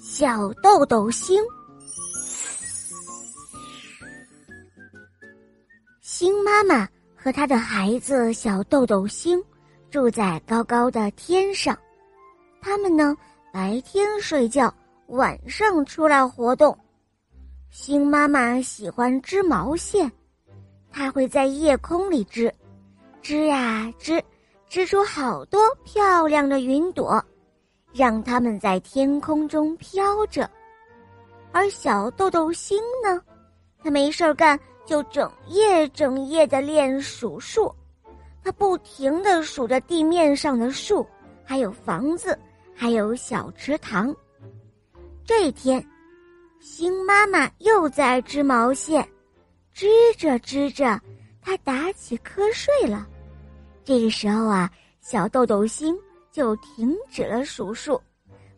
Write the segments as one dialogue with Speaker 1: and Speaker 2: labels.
Speaker 1: 小豆豆星，星妈妈和她的孩子小豆豆星住在高高的天上。他们呢，白天睡觉，晚上出来活动。星妈妈喜欢织毛线，她会在夜空里织，织呀织，织出好多漂亮的云朵。让他们在天空中飘着，而小豆豆星呢，他没事儿干，就整夜整夜的练数数。他不停的数着地面上的树，还有房子，还有小池塘。这一天，星妈妈又在织毛线，织着织着，她打起瞌睡了。这个时候啊，小豆豆星。就停止了数数，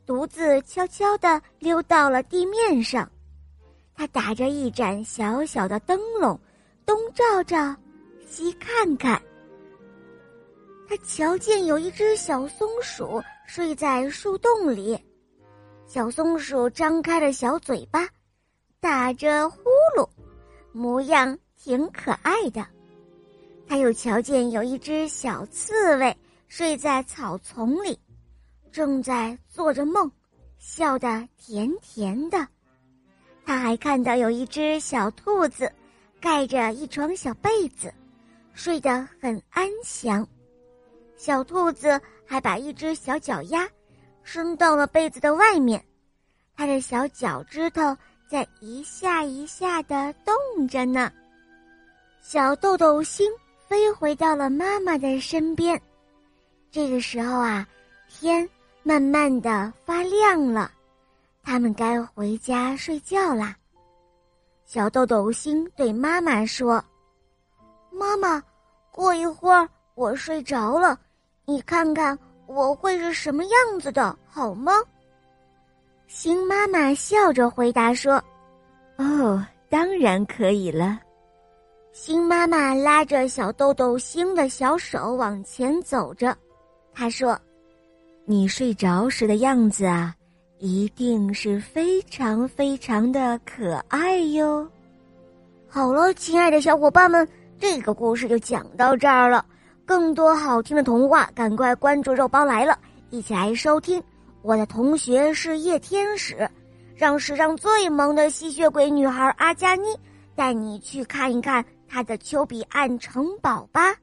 Speaker 1: 独自悄悄地溜到了地面上。他打着一盏小小的灯笼，东照照，西看看。他瞧见有一只小松鼠睡在树洞里，小松鼠张开了小嘴巴，打着呼噜，模样挺可爱的。他又瞧见有一只小刺猬。睡在草丛里，正在做着梦，笑得甜甜的。他还看到有一只小兔子，盖着一床小被子，睡得很安详。小兔子还把一只小脚丫伸到了被子的外面，它的小脚趾头在一下一下的动着呢。小豆豆星飞回到了妈妈的身边。这个时候啊，天慢慢的发亮了，他们该回家睡觉啦。小豆豆星对妈妈说：“妈妈，过一会儿我睡着了，你看看我会是什么样子的，好吗？”星妈妈笑着回答说：“
Speaker 2: 哦，当然可以了。”
Speaker 1: 星妈妈拉着小豆豆星的小手往前走着。他说：“
Speaker 2: 你睡着时的样子啊，一定是非常非常的可爱哟。”
Speaker 1: 好了，亲爱的小伙伴们，这个故事就讲到这儿了。更多好听的童话，赶快关注“肉包来了”，一起来收听。我的同学是夜天使，让史上最萌的吸血鬼女孩阿加妮带你去看一看她的丘比岸城堡吧。